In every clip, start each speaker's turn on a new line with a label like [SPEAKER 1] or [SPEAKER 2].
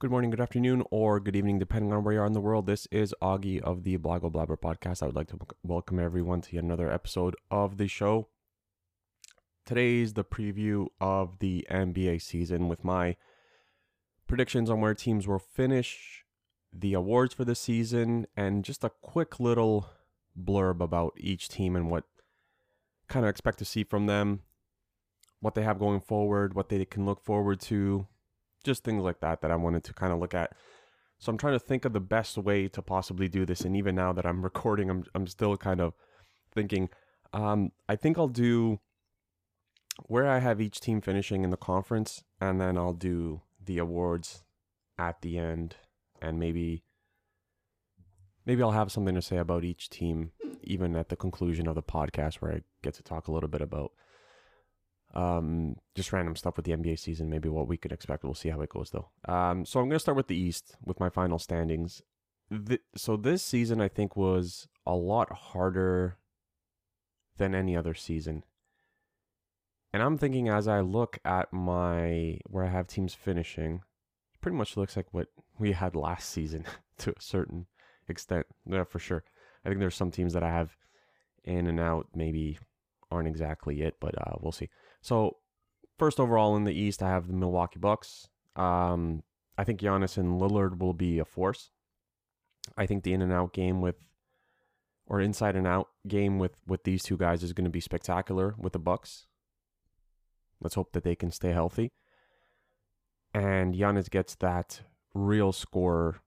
[SPEAKER 1] Good morning, good afternoon, or good evening, depending on where you are in the world. This is Augie of the Blago Blabber podcast. I would like to welcome everyone to another episode of the show. Today is the preview of the NBA season with my predictions on where teams will finish, the awards for the season, and just a quick little blurb about each team and what kind of expect to see from them, what they have going forward, what they can look forward to, just things like that that I wanted to kind of look at. So I'm trying to think of the best way to possibly do this. And even now that I'm recording, I'm I'm still kind of thinking. Um, I think I'll do where I have each team finishing in the conference, and then I'll do the awards at the end, and maybe maybe I'll have something to say about each team even at the conclusion of the podcast where I get to talk a little bit about um, just random stuff with the NBA season, maybe what we could expect. We'll see how it goes though. Um, so I'm going to start with the East with my final standings. The, so this season I think was a lot harder than any other season. And I'm thinking as I look at my where I have teams finishing, pretty much looks like what we had last season to a certain extent. Yeah, for sure. I think there's some teams that I have in and out maybe aren't exactly it, but uh, we'll see. So first overall in the East, I have the Milwaukee Bucks. Um, I think Giannis and Lillard will be a force. I think the in and out game with or inside and out game with with these two guys is going to be spectacular with the Bucks. Let's hope that they can stay healthy. And Giannis gets that real scorer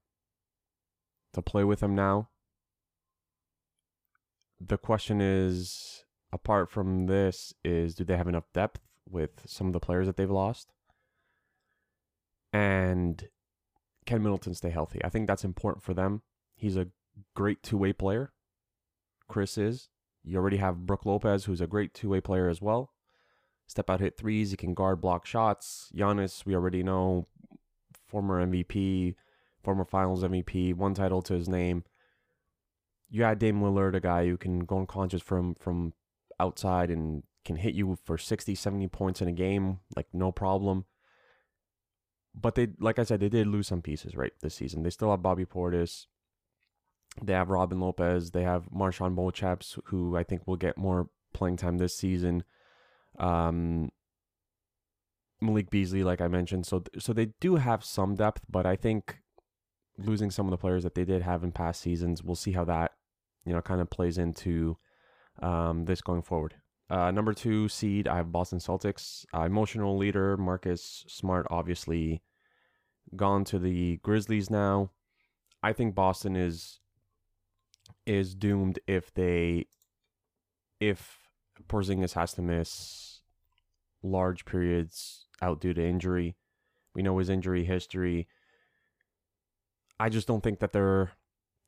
[SPEAKER 1] to play with him now. The question is apart from this is do they have enough depth with some of the players that they've lost? And can Middleton stay healthy? I think that's important for them. He's a great two-way player. Chris is. You already have Brook Lopez, who's a great two-way player as well. Step out hit threes. He can guard block shots. Giannis, we already know, former MVP, former Finals MVP, one title to his name. You add Dame Lillard, a guy who can go unconscious from from outside and can hit you for 60, 70 points in a game, like no problem. But they, like I said, they did lose some pieces, right, this season. They still have Bobby Portis. They have Robin Lopez. They have MarJon Beauchamp, who I think will get more playing time this season. Um, Malik Beasley, like I mentioned. So, so they do have some depth, but I think losing some of the players that they did have in past seasons, we'll see how that, you know, kind of plays into um, this going forward. Uh, number two seed, I have Boston Celtics. Uh, emotional leader Marcus Smart, obviously gone to the Grizzlies now. I think Boston is is doomed if they if Porzingis has to miss large periods out due to injury. We know his injury history. I just don't think that they're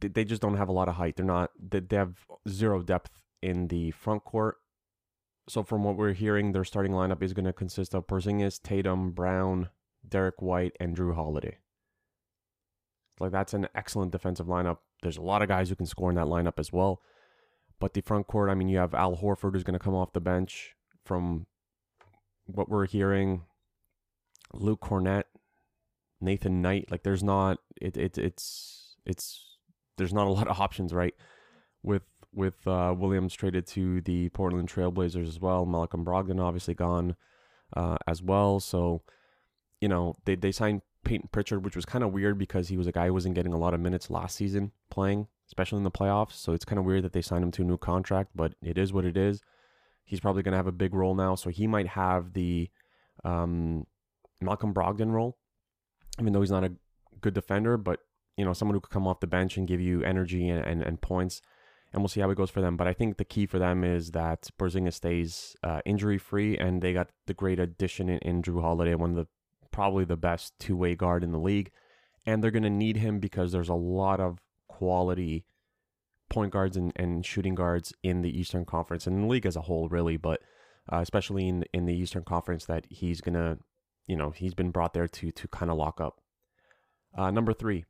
[SPEAKER 1] they just don't have a lot of height. They're not they have zero depth in the front court. So from what we're hearing, their starting lineup is going to consist of Porzingis, Tatum, Brown, Derrick White, and Jrue Holiday. Like that's an excellent defensive lineup. There's a lot of guys who can score in that lineup as well. But the front court, I mean, you have Al Horford who's going to come off the bench from what we're hearing. Luke Kornet, Nathan Knight. Like there's not it, it it's it's there's not a lot of options, right? With with uh, Williams traded to the Portland Trailblazers as well. Malcolm Brogdon obviously gone uh, as well. So, you know, they, they signed Payton Pritchard, which was kind of weird because he was a guy who wasn't getting a lot of minutes last season playing, especially in the playoffs. So it's kind of weird that they signed him to a new contract, but it is what it is. He's probably going to have a big role now. So he might have the um, Malcolm Brogdon role, even though he's not a good defender, but, you know, someone who could come off the bench and give you energy and, and, and points and we'll see how it goes for them. But I think the key for them is that Porzingis stays uh, injury free, and they got the great addition in, in Jrue Holiday, one of the probably the best two way guard in the league, and they're going to need him because there's a lot of quality point guards and, and shooting guards in the Eastern Conference and the league as a whole, really, but uh, especially in in the Eastern Conference that he's gonna, you know, he's been brought there to to kind of lock up. Uh, number three,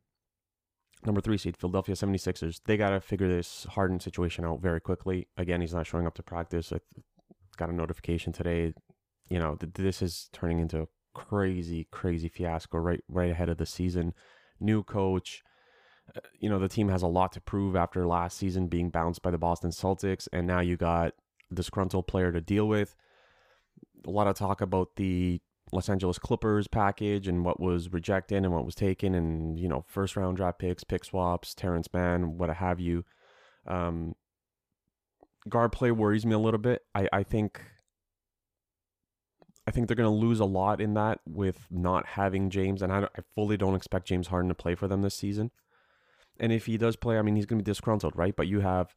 [SPEAKER 1] number three seed, Philadelphia 76ers. They got to figure this Harden situation out very quickly. Again, he's not showing up to practice. I got a notification today. You know, th- this is turning into a crazy, crazy fiasco right right ahead of the season. New coach. Uh, you know, the team has a lot to prove after last season being bounced by the Boston Celtics, and now you got disgruntled player to deal with. A lot of talk about the Los Angeles Clippers package and what was rejected and what was taken, and you know, first round draft picks, pick swaps, Terance Mann, what have you. Um, guard play worries me a little bit. I, I think I think they're going to lose a lot in that with not having James, and I, I fully don't expect James Harden to play for them this season. And if he does play, I mean, he's going to be disgruntled, right? But you have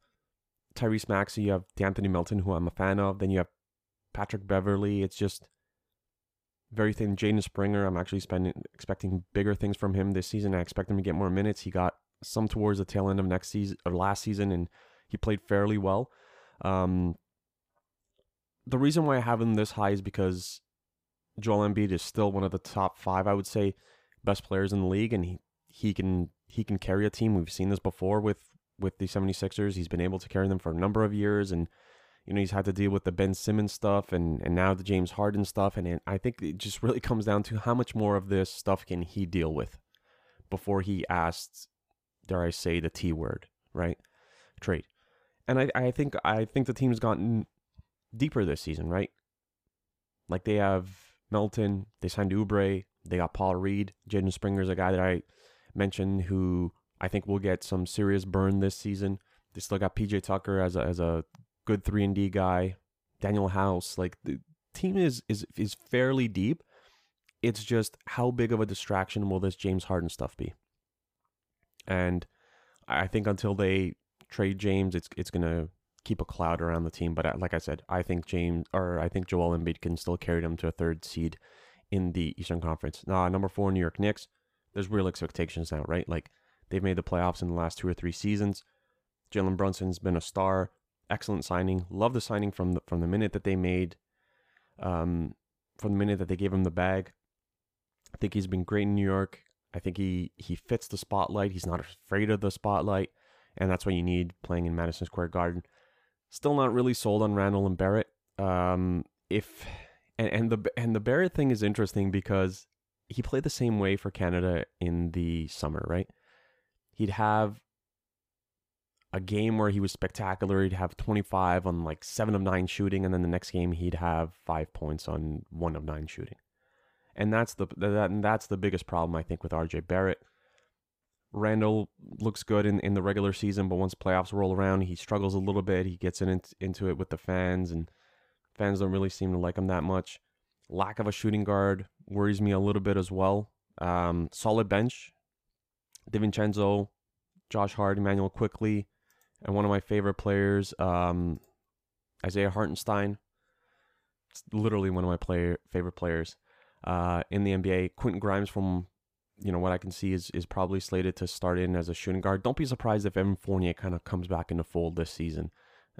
[SPEAKER 1] Tyrese Maxey, you have De'Anthony Melton, who I'm a fan of. Then you have Patrick Beverley. It's just very thin. Jaden Springer, I'm actually spending, expecting bigger things from him this season. I expect him to get more minutes. He got some towards the tail end of next season or last season, and he played fairly well. Um, the reason why I have him this high is because Joel Embiid is still one of the top five, I would say, best players in the league, and he, he can he can carry a team. We've seen this before with with the 76ers. He's been able to carry them for a number of years, and you know he's had to deal with the Ben Simmons stuff and and now the James Harden stuff, and I think it just really comes down to how much more of this stuff can he deal with before he asks, dare I say, the T word, right? Trade and I, I think I think the team's gotten deeper this season, right? Like they have Melton, they signed Oubre, they got Paul Reed, Jaden Springer's a guy that I mentioned who I think will get some serious burn this season. They still got PJ Tucker as a as a good three and D guy, Danuel House. Like the team is is is fairly deep. It's just how big of a distraction will this James Harden stuff be? And I think until they trade James, it's it's gonna keep a cloud around the team. But uh, like I said, I think James or I think Joel Embiid can still carry them to a third seed in the Eastern Conference. Now, number four, New York Knicks. There's real expectations now, right? Like they've made the playoffs in the last two or three seasons. Jalen Brunson's been a star, excellent signing. Love the signing from the from the minute that they made, um, from the minute that they gave him the bag. I think he's been great in New York. I think he he fits the spotlight. He's not afraid of the spotlight and that's what you need playing in Madison Square Garden. Still not really sold on Randle and Barrett. Um, if and, and the and the Barrett thing is interesting because he played the same way for Canada in the summer, right? He'd have a game where he was spectacular. He'd have 25 on like seven of nine shooting, and then the next game he'd have five points on one of nine shooting. And that's the that that's the biggest problem I think with RJ Barrett. Randle looks good in, in the regular season, but once playoffs roll around, he struggles a little bit. He gets in, into it with the fans, and fans don't really seem to like him that much. Lack of a shooting guard worries me a little bit as well. Um, solid bench. DiVincenzo, Josh Hart, Immanuel Quickley, and one of my favorite players, um, Isaiah Hartenstein. It's literally one of my player favorite players uh, in the NBA. Quentin Grimes from you know what I can see is is probably slated to start in as a shooting guard. Don't be surprised if Evan Fournier kind of comes back into fold this season.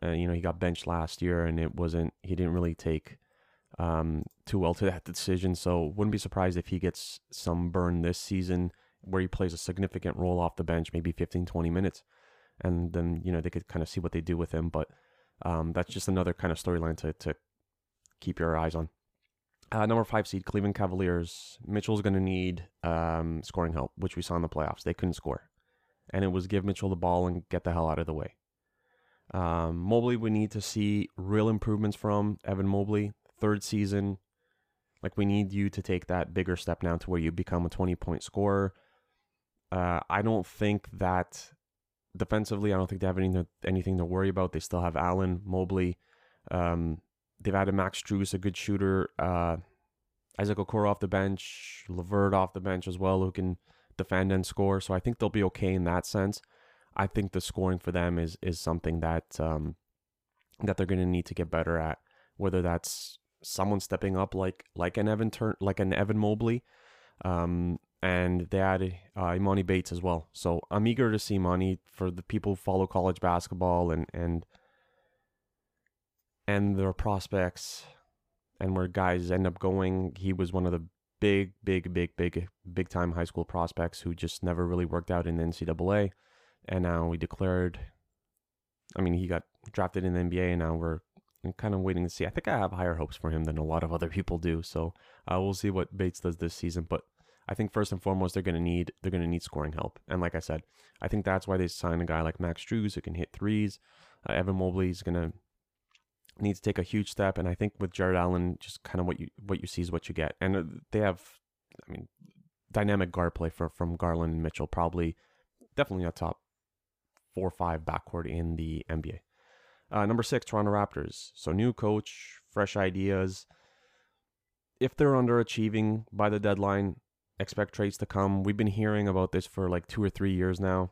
[SPEAKER 1] Uh, you know he got benched last year and it wasn't he didn't really take um, too well to that decision. So wouldn't be surprised if he gets some burn this season where he plays a significant role off the bench, maybe 15, 20 minutes, and then you know they could kind of see what they do with him. But um, that's just another kind of storyline to to keep your eyes on. Uh, number five seed Cleveland Cavaliers. Mitchell's going to need um, scoring help, which we saw in the playoffs. They couldn't score, and it was give Mitchell the ball and get the hell out of the way. Um, Mobley, we need to see real improvements from Evan Mobley. Third season, like we need you to take that bigger step now to where you become a twenty point scorer. Uh, I don't think that defensively, I don't think they have anything anything to worry about. They still have Allen, Mobley. Um, they've added Max Strus, a good shooter. Uh, Isaac Okoro off the bench, LeVert off the bench as well, who can defend and score. So I think they'll be okay in that sense. I think the scoring for them is is something that um, that they're going to need to get better at. Whether that's someone stepping up like like an Evan Turn like an Evan Mobley, um, and they added uh, Emoni Bates as well. So I'm eager to see Emoni for the people who follow college basketball and and and their prospects and where guys end up going. He was one of the big, big, big, big, big time high school prospects who just never really worked out in the NCAA. And now we declared, I mean, he got drafted in the NBA, and now we're kind of waiting to see. I think I have higher hopes for him than a lot of other people do. So uh, we'll see what Bates does this season. But I think first and foremost they're gonna need they're gonna need scoring help. And like I said, I think that's why they signed a guy like Max Strus who can hit threes. Uh, Evan Mobley is gonna need to take a huge step. And I think with Jarrett Allen, just kind of what you what you see is what you get. And uh, they have, I mean, dynamic guard play for from Garland and Mitchell. Probably, definitely a top four or five backcourt in the NBA. Uh, number six, Toronto Raptors. So new coach, fresh ideas. If they're underachieving by the deadline, expect trades to come. We've been hearing about this for like two or three years now.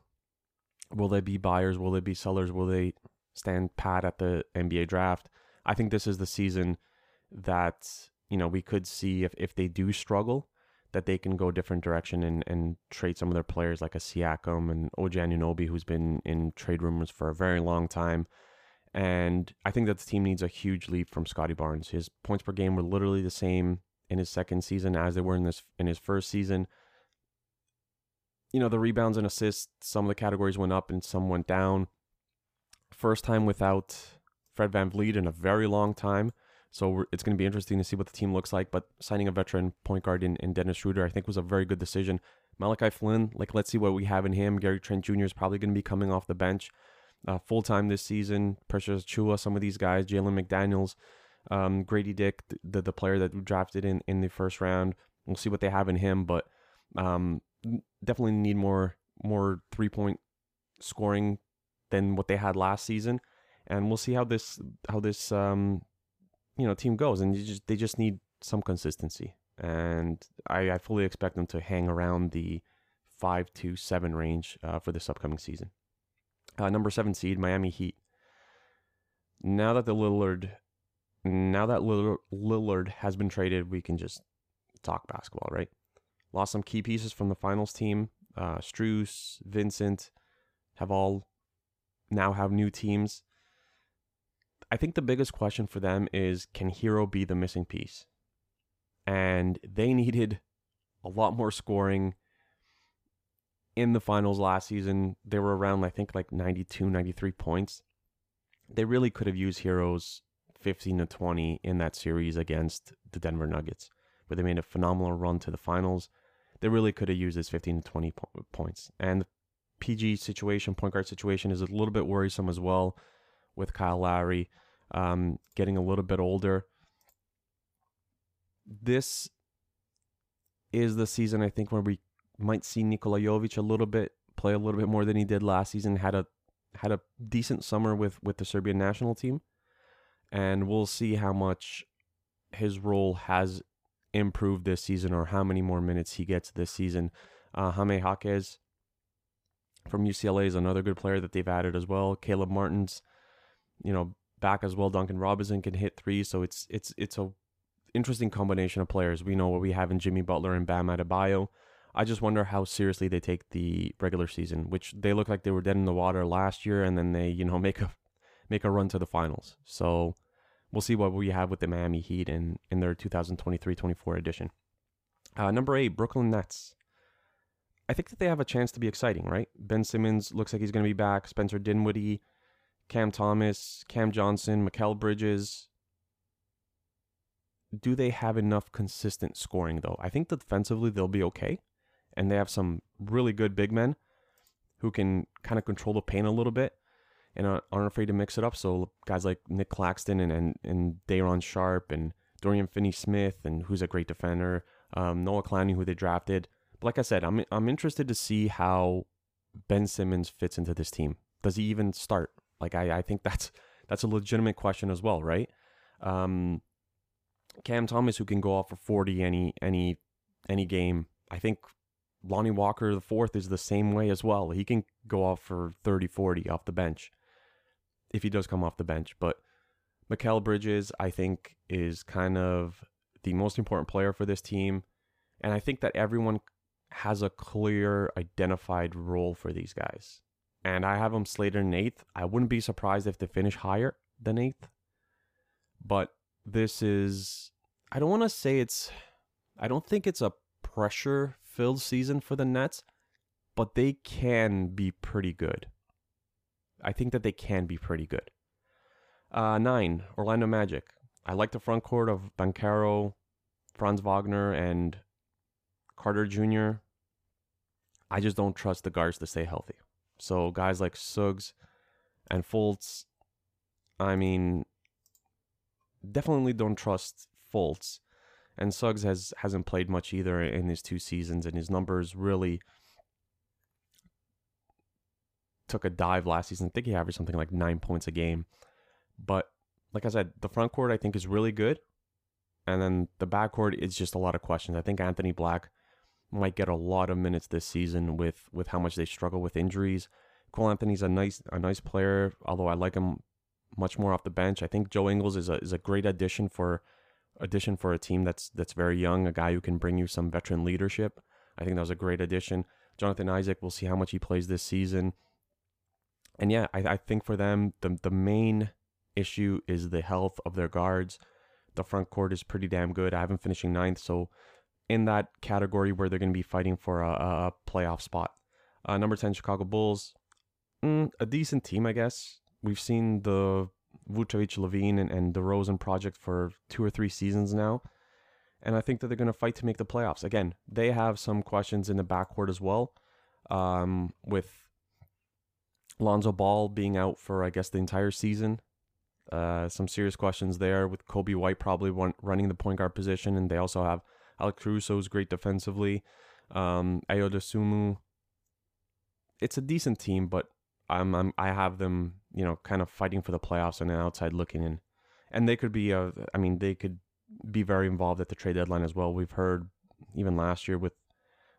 [SPEAKER 1] Will they be buyers? Will they be sellers? Will they stand pat at the NBA draft? I think this is the season that you know we could see if if they do struggle that they can go different direction and, and trade some of their players like a Siakam and OG Anunoby, who's been in trade rumors for a very long time. And I think that the team needs a huge leap from Scottie Barnes. His points per game were literally the same in his second season as they were in this in his first season. You know, the rebounds and assists, some of the categories went up and some went down. First time without Fred VanVleet in a very long time. So it's going to be interesting to see what the team looks like. But signing a veteran point guard in, in Dennis Schroeder, I think, was a very good decision. Malachi Flynn, like, let's see what we have in him. Gary Trent Jr. is probably going to be coming off the bench uh, full time this season. Precious Achiuwa, some of these guys, Jalen McDaniels, um, Gradey Dick, the, the player that drafted in, in the first round. We'll see what they have in him, but um, definitely need more more three point scoring than what they had last season. And we'll see how this how this um, you know team goes, and just, they just need some consistency. And I, I, fully expect them to hang around the five to seven range uh, for this upcoming season. Uh, number seven seed Miami Heat. Now that the Lillard, now that Lillard has been traded, we can just talk basketball, right? Lost some key pieces from the finals team. Uh, Strus, Vincent, have all now have new teams. I think the biggest question for them is can Herro be the missing piece? And they needed a lot more scoring in the finals last season. They were around, I think, like 92, 93 points. They really could have used Herro's 15 to 20 in that series against the Denver Nuggets, where they made a phenomenal run to the finals. They really could have used his 15 to 20 po- points. And the PG situation, point guard situation, is a little bit worrisome as well with Kyle Lowry um, getting a little bit older. This is the season I think where we might see Nikola Jovic a little bit play a little bit more than he did last season. Had a had a decent summer with with the Serbian national team, and we'll see how much his role has improved this season or how many more minutes he gets this season. Uh, Jaime Jaquez from UCLA is another good player that they've added as well. Caleb Martin's, you know, back as well. Duncan Robinson can hit three, so it's it's it's a interesting combination of players. We know what we have in Jimmy Butler and Bam Adebayo. I just wonder how seriously they take the regular season, which they look like they were dead in the water last year, and then they you know make a make a run to the finals. So we'll see what we have with the Miami Heat in in their 2023-24 edition. Uh, number eight, Brooklyn Nets. I think that they have a chance to be exciting, right? Ben Simmons looks like he's going to be back. Spencer Dinwiddie, Cam Thomas, Cam Johnson, Mikal Bridges. Do they have enough consistent scoring, though? I think defensively they'll be okay. And they have some really good big men who can kind of control the paint a little bit and aren't afraid to mix it up. So guys like Nick Claxton and, and, and Day'Ron Sharpe and Dorian Finney-Smith, and who's a great defender, um, Noah Clowney, who they drafted. But like I said, I'm I'm interested to see how Ben Simmons fits into this team. Does he even start? Like I, I think that's that's a legitimate question as well, right? Um, Cam Thomas, who can go off for 40 any any any game. I think Lonnie Walker the fourth is the same way as well. He can go off for 30, 40 off the bench if he does come off the bench. But Mikal Bridges, I think, is kind of the most important player for this team. And I think that everyone has a clear identified role for these guys and I have them slated in eighth. I wouldn't be surprised if they finish higher than eighth. But this is, I don't want to say it's, I don't think it's a pressure filled season for the Nets, but they can be pretty good. I think that they can be pretty good. Uh, nine, Orlando Magic. I like the front court of Banchero, Franz Wagner, and Carter Jr. I just don't trust the guards to stay healthy. So guys like Suggs and Fultz, I mean, definitely don't trust Fultz. And Suggs has hasn't played much either in his two seasons, and his numbers really took a dive last season. I think he averaged something like nine points a game. But like I said, the front court I think is really good. And then the back court is just a lot of questions. I think Anthony Black might get a lot of minutes this season with with how much they struggle with injuries. Cole Anthony's a nice a nice player, although I like him much more off the bench. I think Joe Ingles is a is a great addition for addition for a team that's that's very young, a guy who can bring you some veteran leadership. I think that was a great addition. Jonathan Isaac, we'll see how much he plays this season. And yeah, I, I think for them the the main issue is the health of their guards. The front court is pretty damn good. I have them finishing ninth, so in that category where they're going to be fighting for a, a playoff spot. Uh, number 10, Chicago Bulls. Mm, a decent team, I guess. We've seen the Vucevic, LaVine, and, and DeRozan project for two or three seasons now. And I think that they're going to fight to make the playoffs. Again, they have some questions in the backcourt as well, um, with Lonzo Ball being out for, I guess, the entire season. Uh, some serious questions there with Coby White probably running the point guard position, and they also have Alex Caruso is great defensively. Um, Ayo Dosunmu. It's a decent team, but I'm, I'm I have them, you know, kind of fighting for the playoffs on the outside looking in, and they could be. Uh, I mean, they could be very involved at the trade deadline as well. We've heard even last year with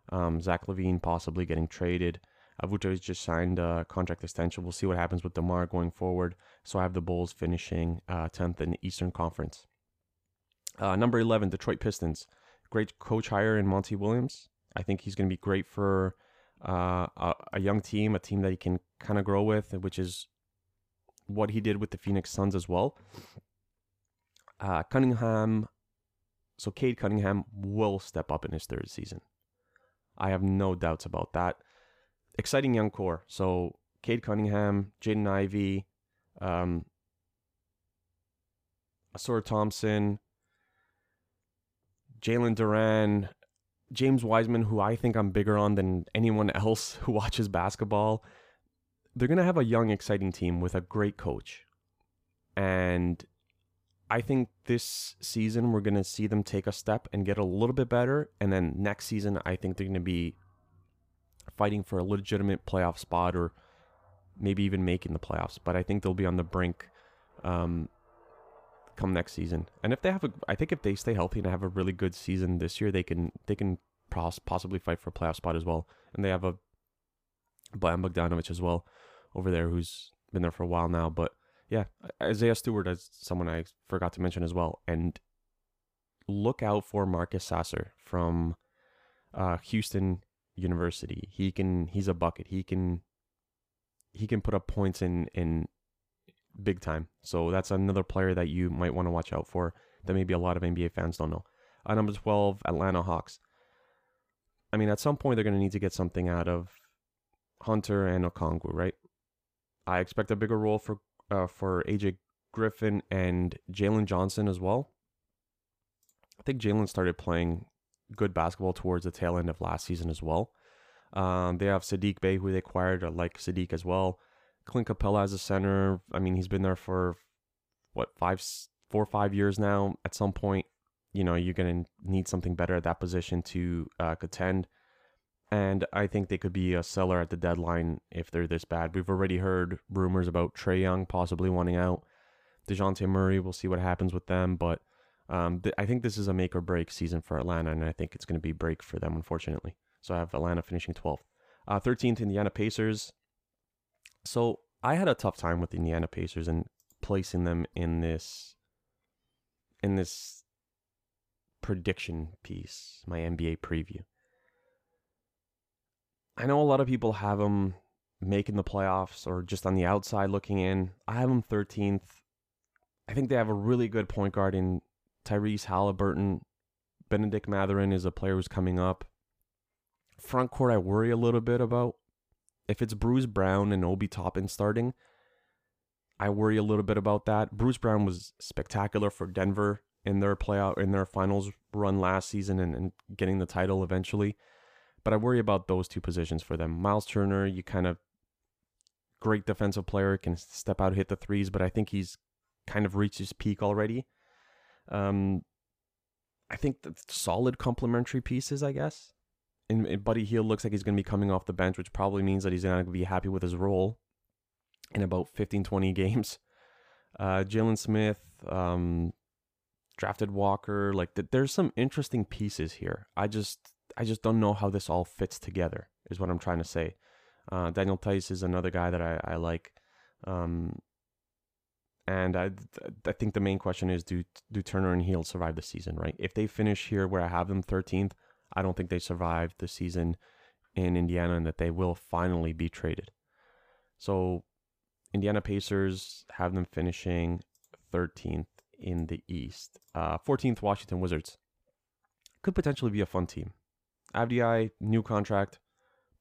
[SPEAKER 1] um, Zach LaVine possibly getting traded. Has just signed a contract extension. We'll see what happens with DeMar going forward. So I have the Bulls finishing uh, 10th in the Eastern Conference. Uh, number 11, Detroit Pistons great coach hire in Monty Williams. I think he's going to be great for uh, a, a, young team, a team that he can kind of grow with, which is what he did with the Phoenix Suns as well. Uh, Cunningham, so Cade Cunningham will step up in his third season. I have no doubts about that. Exciting young core. So Cade Cunningham, Jaden Ivey, um, Ausar Thompson, Jalen Duren, James Wiseman, who I think I'm bigger on than anyone else who watches basketball. They're going to have a young, exciting team with a great coach. And I think this season we're going to see them take a step and get a little bit better. And then next season, I think they're going to be fighting for a legitimate playoff spot or maybe even making the playoffs. But I think they'll be on the brink um, come next season. And if they have a, I think if they stay healthy and have a really good season this year, they can they can possibly fight for a playoff spot as well. And they have a Bojan Bogdanovic as well over there, who's been there for a while now. But yeah, Isaiah Stewart is someone I forgot to mention as well. And look out for Marcus Sasser from uh, Houston University. He can he's a bucket. He can he can put up points in in big time. So that's another player that you might want to watch out for that maybe a lot of NBA fans don't know. Uh, number 12, Atlanta Hawks. I mean, at some point, they're going to need to get something out of Hunter and Okongwu, right? I expect a bigger role for uh, for AJ Griffin and Jalen Johnson as well. I think Jalen started playing good basketball towards the tail end of last season as well. Um, they have Sadiq Bey, who they acquired. I like Sadiq as well. Clint Capela as a center. I mean, he's been there for what five, four or five years now. At some point, you know, you're gonna need something better at that position to uh, contend. And I think they could be a seller at the deadline if they're this bad. We've already heard rumors about Trae Young possibly wanting out. Dejounte Murray, we'll see what happens with them. But um, th- I think this is a make or break season for Atlanta, and I think it's going to be break for them, unfortunately. So I have Atlanta finishing 12th. Uh, 13th, Indiana Pacers. So I had a tough time with the Indiana Pacers and placing them in this in this prediction piece, my NBA preview. I know a lot of people have them making the playoffs or just on the outside looking in. I have them 13th. I think they have a really good point guard in Tyrese Haliburton. Bennedict Mathurin is a player who's coming up. Front court, I worry a little bit about if it's Bruce Brown and Obi Toppin starting, I worry a little bit about that. Bruce Brown was spectacular for Denver in their playoff in their finals run last season and, and getting the title eventually. But I worry about those two positions for them. Miles Turner, you kind of great defensive player, can step out, hit the threes, but I think he's kind of reached his peak already. Um, I think the solid complementary pieces, I guess. And, and Buddy Hield looks like he's going to be coming off the bench, which probably means that he's going to be happy with his role in about 15, 20 games. Uh, Jalen Smith, um, drafted Walker. Like th- there's some interesting pieces here. I just I just don't know how this all fits together. Is what I'm trying to say. Uh, Daniel Theis is another guy that I, I like. Um, and I I think the main question is do do Turner and Hield survive the season, right? If they finish here where I have them 13th, I don't think they survive the season in Indiana and that they will finally be traded. So Indiana Pacers have them finishing 13th in the East. Uh, 14th Washington Wizards could potentially be a fun team. Avdija, new contract.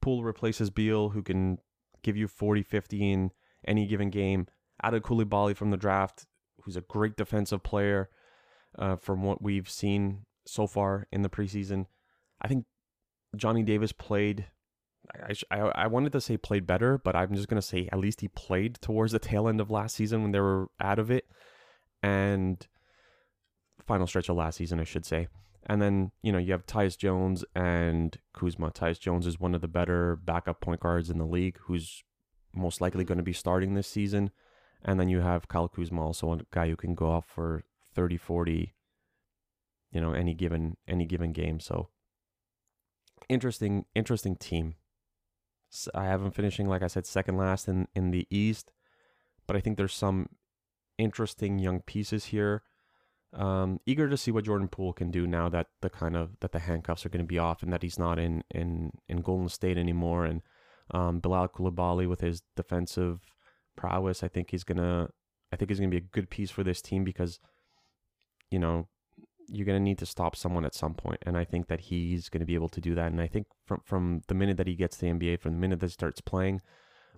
[SPEAKER 1] Poole replaces Beal, who can give you 40, 50 in any given game. Added Coulibaly from the draft, who's a great defensive player uh, from what we've seen so far in the preseason. I think Johnny Davis played. I, I, I wanted to say played better, but I'm just going to say at least he played towards the tail end of last season when they were out of it. And final stretch of last season, I should say. And then, you know, you have Tyus Jones and Kuzma. Tyus Jones is one of the better backup point guards in the league who's most likely going to be starting this season. And then you have Kyle Kuzma, also a guy who can go off for 30, 40, you know, any given any given game. So interesting, interesting team. I have them finishing, like I said, second last in, in the East. But I think there's some interesting young pieces here. Um, eager to see what Jordan Poole can do now that the kind of that the handcuffs are going to be off and that he's not in in in Golden State anymore. And um, Bilal Coulibaly with his defensive prowess, I think he's gonna I think he's gonna be a good piece for this team because you know you're gonna need to stop someone at some point, and I think that he's gonna be able to do that. And I think from from the minute that he gets to the NBA, from the minute that he starts playing,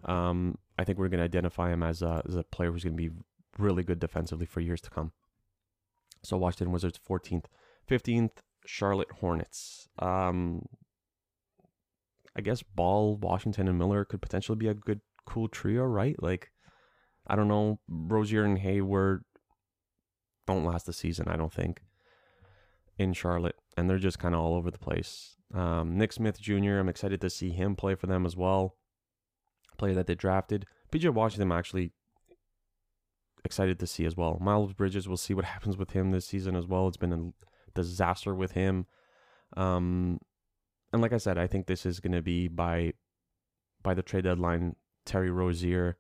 [SPEAKER 1] um, I think we're gonna identify him as a as a player who's gonna be really good defensively for years to come. So Washington Wizards 14th, 15th Charlotte Hornets. Um, I guess Ball, Washington, and Miller could potentially be a good, cool trio, right? Like, I don't know. Rozier and Hayward don't last the season, I don't think, in Charlotte. And they're just kind of all over the place. Um, Nick Smith Jr., I'm excited to see him play for them as well. Player that they drafted. PJ Washington, I'm actually excited to see as well. Miles Bridges, we'll see what happens with him this season as well. It's been a disaster with him. Um, and like I said, I think this is going to be by by the trade deadline. Terry Rozier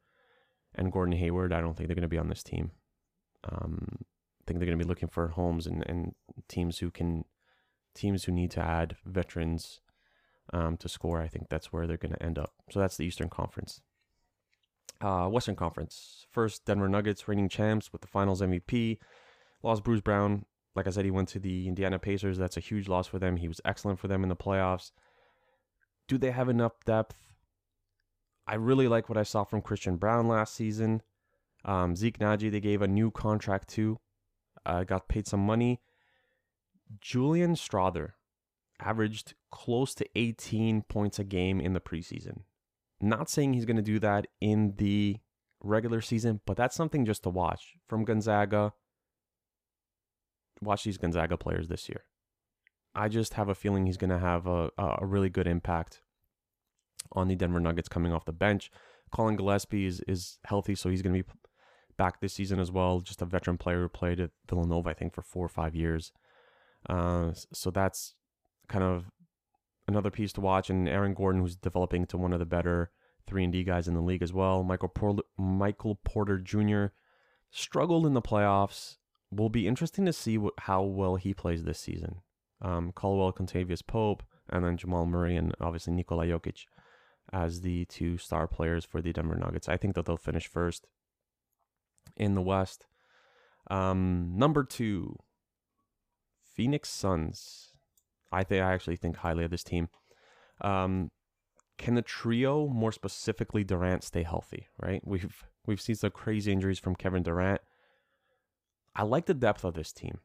[SPEAKER 1] and Gordon Hayward. I don't think they're going to be on this team. Um, I think they're going to be looking for homes and, and teams who can teams who need to add veterans um, to score. I think that's where they're going to end up. So that's the Eastern Conference. Uh, Western Conference. First, Denver Nuggets, reigning champs with the finals MVP. Lost Bruce Brown. Like I said, he went to the Indiana Pacers. That's a huge loss for them. He was excellent for them in the playoffs. Do they have enough depth? I really like what I saw from Christian Braun last season. Um, Zeke Nnaji, they gave a new contract to. Uh, got paid some money. Julian Strawther averaged close to 18 points a game in the preseason. Not saying he's going to do that in the regular season, but that's something just to watch from Gonzaga. Watch these Gonzaga players this year. I just have a feeling he's going to have a, a really good impact on the Denver Nuggets coming off the bench. Collin Gillespie is, is healthy, so he's going to be back this season as well. Just a veteran player who played at Villanova, I think, for four or five years. Uh, so that's kind of another piece to watch. And Aaron Gordon, who's developing to one of the better three and D guys in the league as well. Michael Porter, Michael Porter Jr. struggled in the playoffs. Will be interesting to see what, how well he plays this season. Um, Caldwell, Kentavious Pope, and then Jamal Murray, and obviously Nikola Jokic as the two star players for the Denver Nuggets. I think that they'll finish first in the West. Um, number two, Phoenix Suns. I think I actually think highly of this team. Um, can the trio, more specifically Durant, stay healthy? Right, we've We've seen some crazy injuries from Kevin Durant. I like the depth of this team.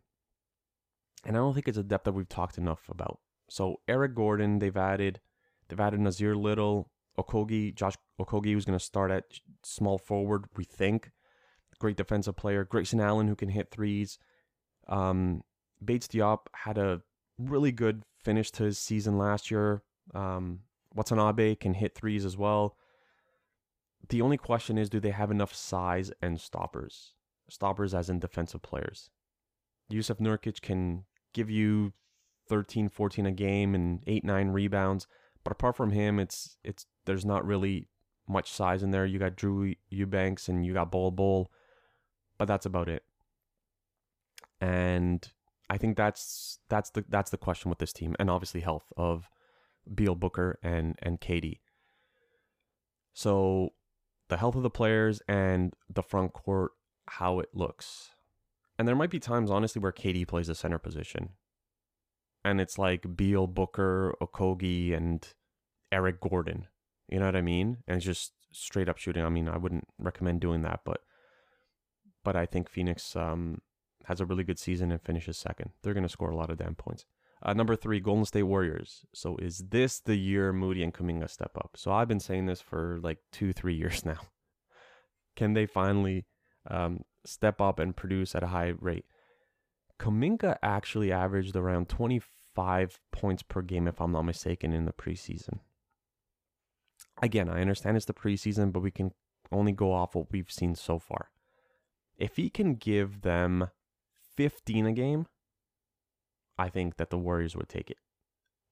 [SPEAKER 1] And I don't think it's a depth that we've talked enough about. So Eric Gordon, they've added they've added Nassir Little, Okogie, Josh Okogie, who's going to start at small forward, we think. Great defensive player. Grayson Allen, who can hit threes. Um, Bates Diop had a really good finish to his season last year. Um, Watanabe can hit threes as well. The only question is do they have enough size and stoppers? Stoppers as in defensive players. Jusuf Nurkic can give you 13, 14 a game and 8, 9 rebounds. But apart from him, it's it's there's not really much size in there. You got Drew Eubanks and you got Bol Bol, but that's about it. And I think that's that's the that's the question with this team, and obviously health of Beal Booker and and KD. So the health of the players and the front court, how it looks. And there might be times, honestly, where KD plays the center position. And it's like Beal, Booker, Okogie, and Eric Gordon. You know what I mean? And just straight up shooting. I mean, I wouldn't recommend doing that, but but I think Phoenix um, has a really good season and finishes second. They're going to score a lot of damn points. Uh, number three, Golden State Warriors. So is this the year Moody and Kuminga step up? So I've been saying this for like two, three years now. Can they finally um, step up and produce at a high rate? Kuminga actually averaged around 25 points per game, if I'm not mistaken, in the preseason. Again, I understand it's the preseason, but we can only go off what we've seen so far. If he can give them 15 a game, I think that the Warriors would take it.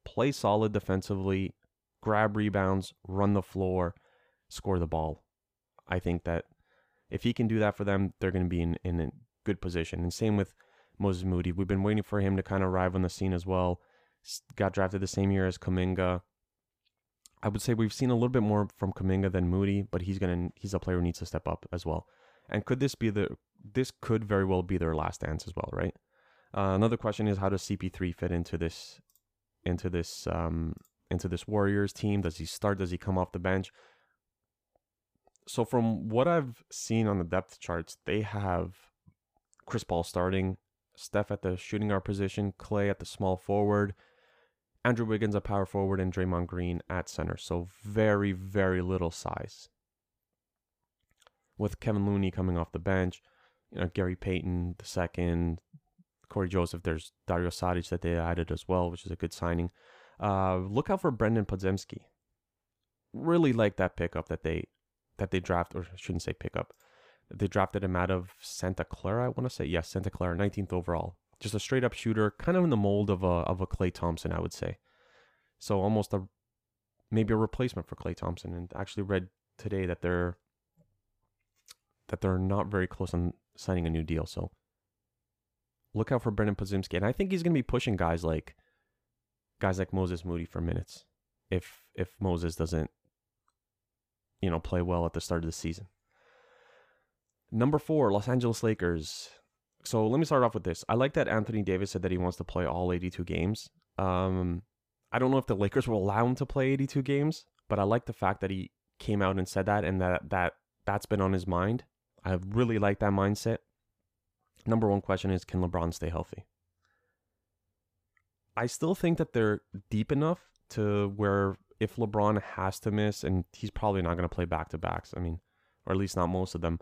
[SPEAKER 1] Play solid defensively, grab rebounds, run the floor, score the ball. I think that if he can do that for them, they're going to be in, in a good position. And same with Moses Moody. We've been waiting for him to kind of arrive on the scene as well. Got drafted the same year as Kuminga. I would say we've seen a little bit more from Kuminga than Moody, but he's gonna he's a player who needs to step up as well. And could this be the this could very well be their last dance as well, right? Uh, another question is how does CP3 fit into this into this um, into this Warriors team? Does he start? Does he come off the bench? So from what I've seen on the depth charts, they have Chris Paul starting, Steph at the shooting guard position, Klay at the small forward, Andrew Wiggins at power forward, and Draymond Green at center. So very very little size. With Kevin Looney coming off the bench, you know Gary Payton the second, Cory Joseph. There's Dario Saric that they added as well, which is a good signing. Uh, look out for Brandin Podziemski. Really like that pickup that they that they draft, or I shouldn't say pickup. They drafted him out of Santa Clara. I want to say yes, Santa Clara, 19th overall. Just a straight up shooter, kind of in the mold of a of a Klay Thompson, I would say. So almost a maybe a replacement for Klay Thompson. And actually read today that they're that they're not very close on signing a new deal. So look out for Brandin Podziemski, and I think he's going to be pushing guys like guys like Moses Moody for minutes if if Moses doesn't you know play well at the start of the season. Number four, Los Angeles Lakers. So let me start off with this. I like that Anthony Davis said that he wants to play all 82 games. Um, I don't know if the Lakers will allow him to play 82 games, but I like the fact that he came out and said that and that that that's been on his mind. I really like that mindset number one question is can LeBron stay healthy? I still think that they're deep enough to where if LeBron has to miss, and he's probably not going to play back to backs, I mean, or at least not most of them,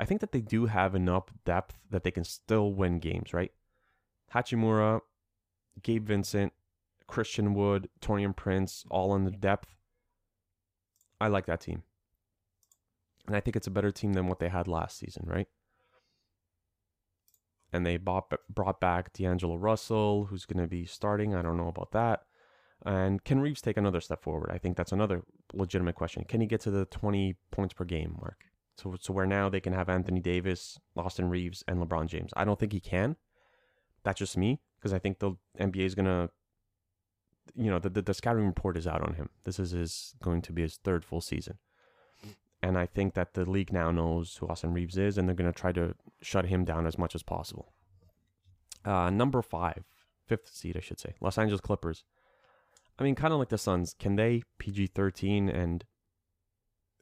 [SPEAKER 1] I think that they do have enough depth that they can still win games, right? Hachimura, Gabe Vincent, Christian Wood, Taurean Prince, all in the depth. I like that team. And I think it's a better team than what they had last season, right? and they bought, brought back D'Angelo Russell, who's going to be starting. I don't know about that. And can Reaves take another step forward? I think that's another legitimate question. Can he get to the 20 points per game mark? So, so where now they can have Anthony Davis, Austin Reaves, and LeBron James. I don't think he can. That's just me because I think the NBA is to, you know, the, the, the scouting report is out on him. This is his going to be his third full season. And I think that the league now knows who Austin Reaves is, and they're to try to shut him down as much as possible. Uh, number five, fifth seed, I should say, Los Angeles Clippers. I mean, kind of like the Suns. Can they PG 13 and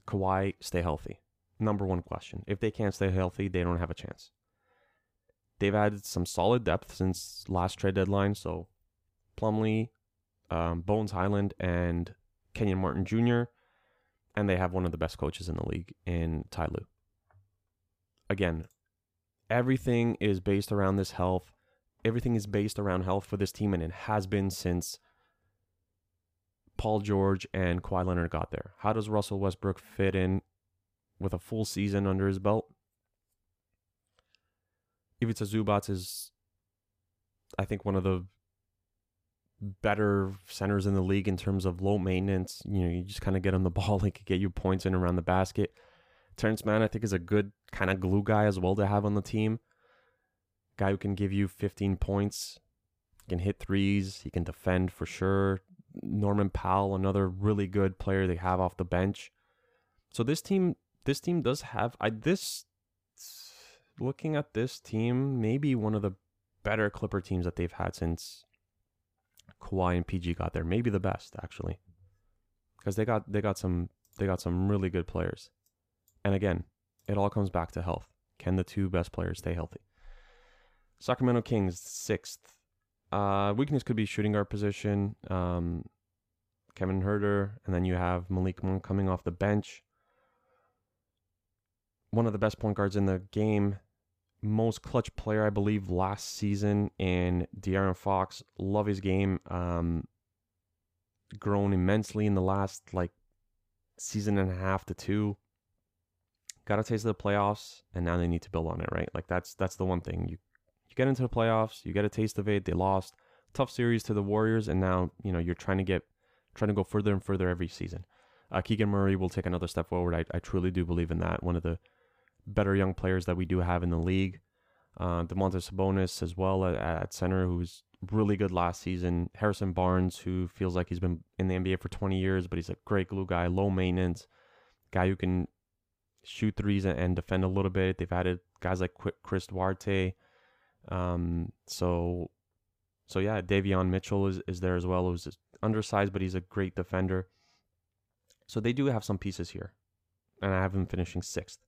[SPEAKER 1] Kawhi stay healthy? Number one question. If they can't stay healthy, they don't have a chance. They've added some solid depth since last trade deadline. So Plumlee, um, Bones Hyland, and Kenyon Martin Jr. And they have one of the best coaches in the league in Ty Lue. Again, everything is based around this health. Everything is based around health for this team, and it has been since Paul George and Kawhi Leonard got there. How does Russell Westbrook fit in with a full season under his belt? Ivica Zubac is, I think, one of the better centers in the league in terms of low maintenance. You know, you just kind of get on the ball, he could get you points in around the basket. Terance Mann, I think, is a good kind of glue guy as well to have on the team. Guy who can give you 15 points, can hit threes, he can defend for sure. Norman Powell, another really good player they have off the bench. So this team, this team does have I this looking at this team, maybe one of the better Clipper teams that they've had since Kawhi and PG got there. Maybe the best actually, because they got they got some they got some really good players. And again, it all comes back to health. Can the two best players stay healthy? Sacramento Kings sixth. Uh, weakness could be shooting guard position. Um, Kevin Huerter, and then you have Malik Monk coming off the bench. One of the best point guards in the game, most clutch player, I believe, last season in De'Aaron Fox. Love his game. Um, grown immensely in the last like season and a half to two. Got a taste of the playoffs, and now they need to build on it, right? Like that's that's the one thing you you get into the playoffs, you get a taste of it. They lost tough series to the Warriors, and now you know you're trying to get trying to go further and further every season. Uh, Keegan Murray will take another step forward. I, I truly do believe in that. One of the better young players that we do have in the league. Uh, Domantas Sabonis as well at, at center, who's really good last season. Harrison Barnes, who feels like he's been in the NBA for 20 years, but he's a great glue guy, low maintenance, guy who can shoot threes and defend a little bit. They've added guys like Chris Duarte. Um, so, so yeah, Davion Mitchell is, is there as well, who's undersized, but he's a great defender. So they do have some pieces here. And I have him finishing sixth.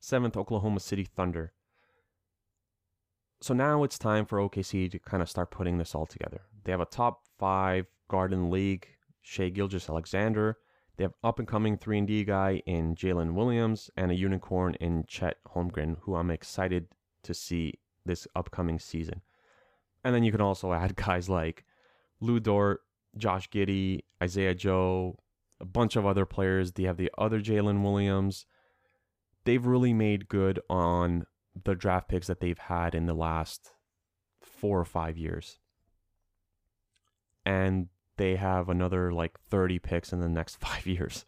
[SPEAKER 1] Seventh, Oklahoma City Thunder. So now it's time for OKC to kind of start putting this all together. They have a top five guard in the league, Shai Gilgeous-Alexander. They have up and coming 3 and D guy in Jalen Williams and a unicorn in Chet Holmgren, who I'm excited to see this upcoming season. And then you can also add guys like Lu Dort, Josh Giddey, Isaiah Joe, a bunch of other players. They have the other Jalen Williams. They've really made good on the draft picks that they've had in the last four or five years. And they have another like 30 picks in the next five years.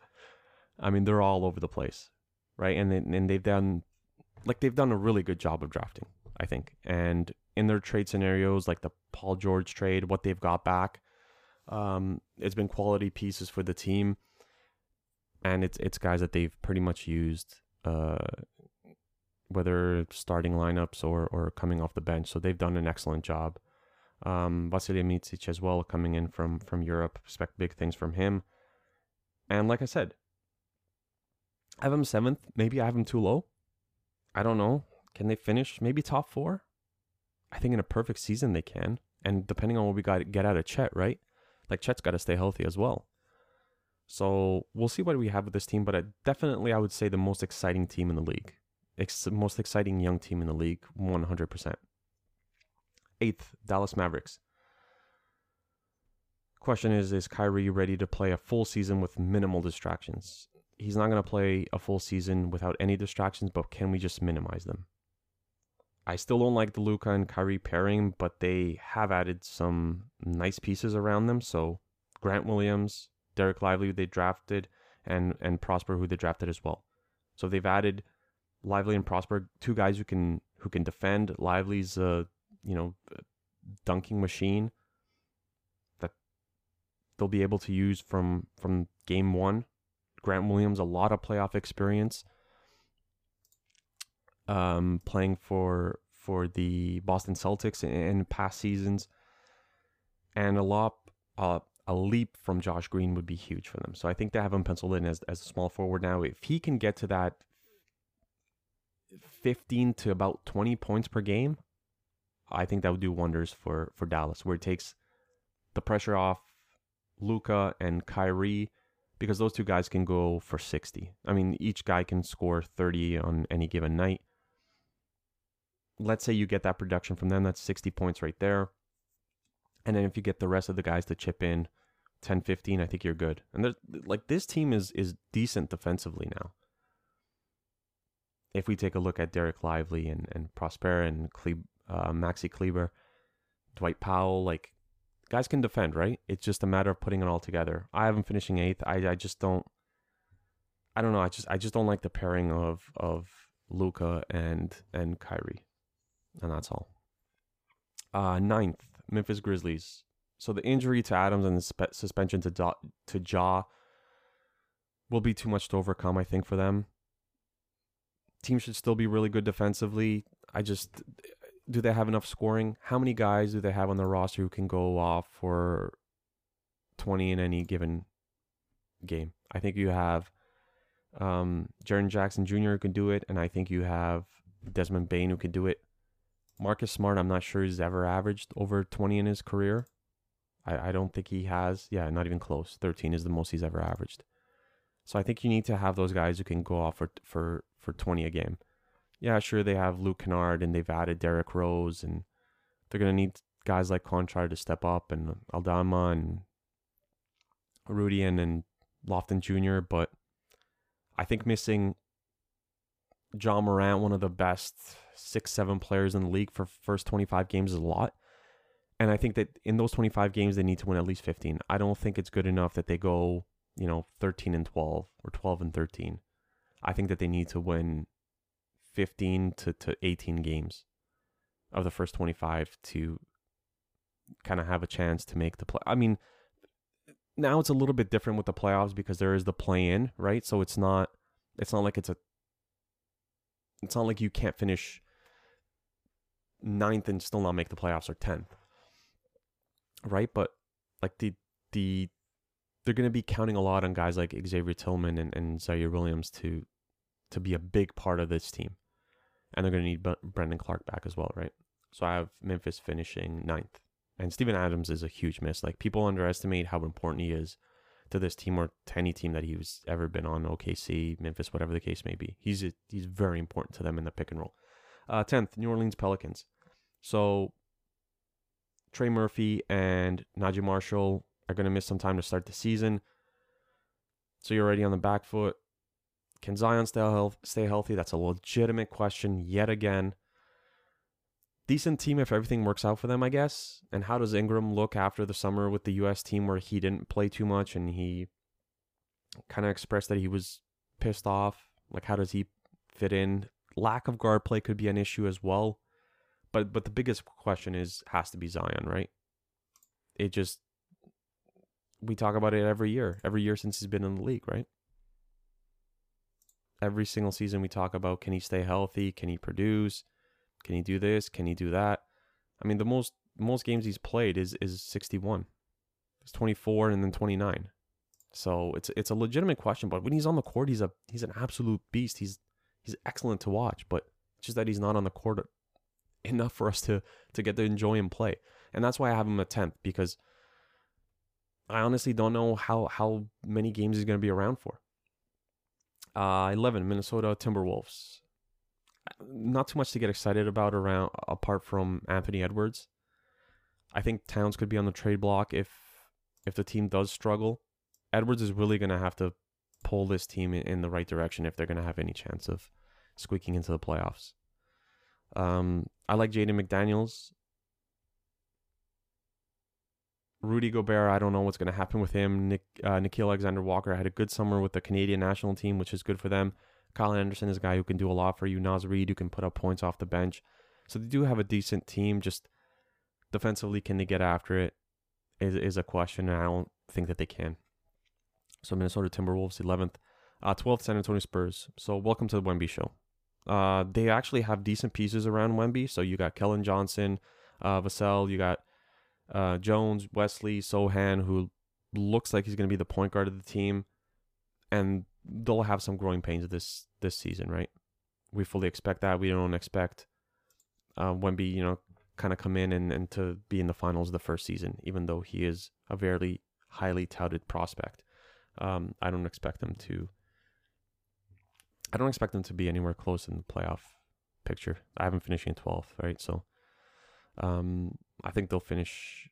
[SPEAKER 1] I mean, they're all over the place, right? And and they've done like they've done a really good job of drafting, I think. And in their trade scenarios, like the Paul George trade, what they've got back, um, it's been quality pieces for the team, and it's it's guys that they've pretty much used, uh, whether starting lineups or or coming off the bench. So they've done an excellent job. Um, Vasilije Micic as well coming in from from Europe. Expect big things from him. And like I said, I have him seventh. Maybe I have him too low. I don't know. Can they finish maybe top four? I think in a perfect season they can. And depending on what we got get out of Chet, right? Like Chet's got to stay healthy as well. So we'll see what we have with this team, but I, definitely I would say the most exciting team in the league, Ex- most exciting young team in the league, one hundred percent. Eighth, Dallas Mavericks. Question is, is Kyrie ready to play a full season with minimal distractions? He's not going to play a full season without any distractions, but can we just minimize them? I still don't like the Luka and Kyrie pairing, but they have added some nice pieces around them. So Grant Williams, Dereck Lively, who they drafted, and and Prosper, who they drafted as well. So they've added Lively and Prosper, two guys who can who can defend. Lively's a you know dunking machine that they'll be able to use from from game one. Grant Williams, a lot of playoff experience um, playing for for the Boston Celtics in, in past seasons, and a lot uh, a leap from Josh Green would be huge for them. So I think they have him penciled in as as a small forward now. If he can get to that 15 to about 20 points per game, I think that would do wonders for for Dallas, where it takes the pressure off Luka and Kyrie because those two guys can go for 60. I mean, each guy can score 30 on any given night. Let's say you get that production from them, that's 60 points right there. And then if you get the rest of the guys to chip in 10, 15, I think you're good. And like this team is is decent defensively now. If we take a look at Dereck Lively and, and Prosper and Cle- uh, Maxi Kleber, Dwight Powell, like guys can defend, right? It's just a matter of putting it all together. I have them finishing eighth. I, I just don't. I don't know. I just I just don't like the pairing of of Luka and and Kyrie, and that's all. Uh, ninth, Memphis Grizzlies. So the injury to Adams and the spe- suspension to to Ja will be too much to overcome. I think for them. Team should still be really good defensively. I just do they have enough scoring? How many guys do they have on their roster who can go off for 20 in any given game? I think you have um, Jaren Jackson Jr. who can do it, and I think you have Desmond Bane who can do it. Marcus Smart, I'm not sure he's ever averaged over 20 in his career. I, I don't think he has. Yeah, not even close. 13 is the most he's ever averaged. So I think you need to have those guys who can go off for for for 20 a game yeah, sure, they have Luke Kennard and they've added Derrick Rose, and they're going to need guys like Konchar to step up and Aldama and Rudy and, and Lofton Jr., but I think missing Ja Morant, one of the best six, seven players in the league for first 25 games is a lot. And I think that in those 25 games, they need to win at least 15. I don't think it's good enough that they go, you know, 13 and 12 or 12 and 13. I think that they need to win 15 to, to 18 games of the first 25 to kind of have a chance to make the play. I mean, now it's a little bit different with the playoffs because there is the play in, right? So it's not it's not like it's a it's not like you can't finish ninth and still not make the playoffs or tenth. Right? But like the the they're gonna be counting a lot on guys like Xavier Tillman and, and Ziaire Williams to to be a big part of this team and they're going to need B- Brandon Clarke back as well, right? So I have Memphis finishing ninth, and Steven Adams is a huge miss. Like people underestimate how important he is to this team or to any team that he's ever been on, OKC, Memphis, whatever the case may be. He's a, he's very important to them in the pick and roll. Uh, tenth, New Orleans Pelicans. So Trey Murphy and Naji Marshall are going to miss some time to start the season. So you're already on the back foot. Can Zion stay, health, stay healthy? That's a legitimate question yet again. Decent team if everything works out for them, I guess. And how does Ingram look after the summer with the U.S. team where he didn't play too much and he kind of expressed that he was pissed off? Like, how does he fit in? Lack of guard play could be an issue as well. But but the biggest question is has to be Zion, right? It just we talk about it every year, every year since he's been in the league, right? every single season we talk about can he stay healthy? Can he produce? Can he do this? Can he do that? I mean, the most most games he's played is is 61. It's 24 and then 29. So it's it's a legitimate question, but when he's on the court, he's a he's an absolute beast. He's he's excellent to watch, but it's just that he's not on the court enough for us to to get to enjoy and play. And that's why I have him a 10th because I honestly don't know how how many games he's going to be around for. Uh, 11, Minnesota Timberwolves. Not too much to get excited about around apart from Anthony Edwards. I think Towns could be on the trade block if if the team does struggle. Edwards is really going to have to pull this team in, in the right direction if they're going to have any chance of squeaking into the playoffs. Um, I like Jaden McDaniels. Rudy Gobert, I don't know what's going to happen with him. Nick uh, Nickeil Alexander Walker had a good summer with the Canadian national team, which is good for them. Kyle Anderson is a guy who can do a lot for you. Naz Reid, who can put up points off the bench. So they do have a decent team. Just defensively, can they get after it? Is is a question. And I don't think that they can. So Minnesota Timberwolves, 11th. Uh, 12th, San Antonio Spurs. So welcome to the Wemby show. Uh, they actually have decent pieces around Wemby. So you got Keldon Johnson, uh, Vassell, you got uh, Jones, Wesley, Sochan, who looks like he's going to be the point guard of the team, and they'll have some growing pains this this season, right? we fully expect that. We don't expect uh, Wemby, you know, kind of come in and, and to be in the finals the first season, even though he is a very highly touted prospect. Um, I don't expect them to. I don't expect them to be anywhere close in the playoff picture. I have them finishing 12th, right? So, um, I think they'll finish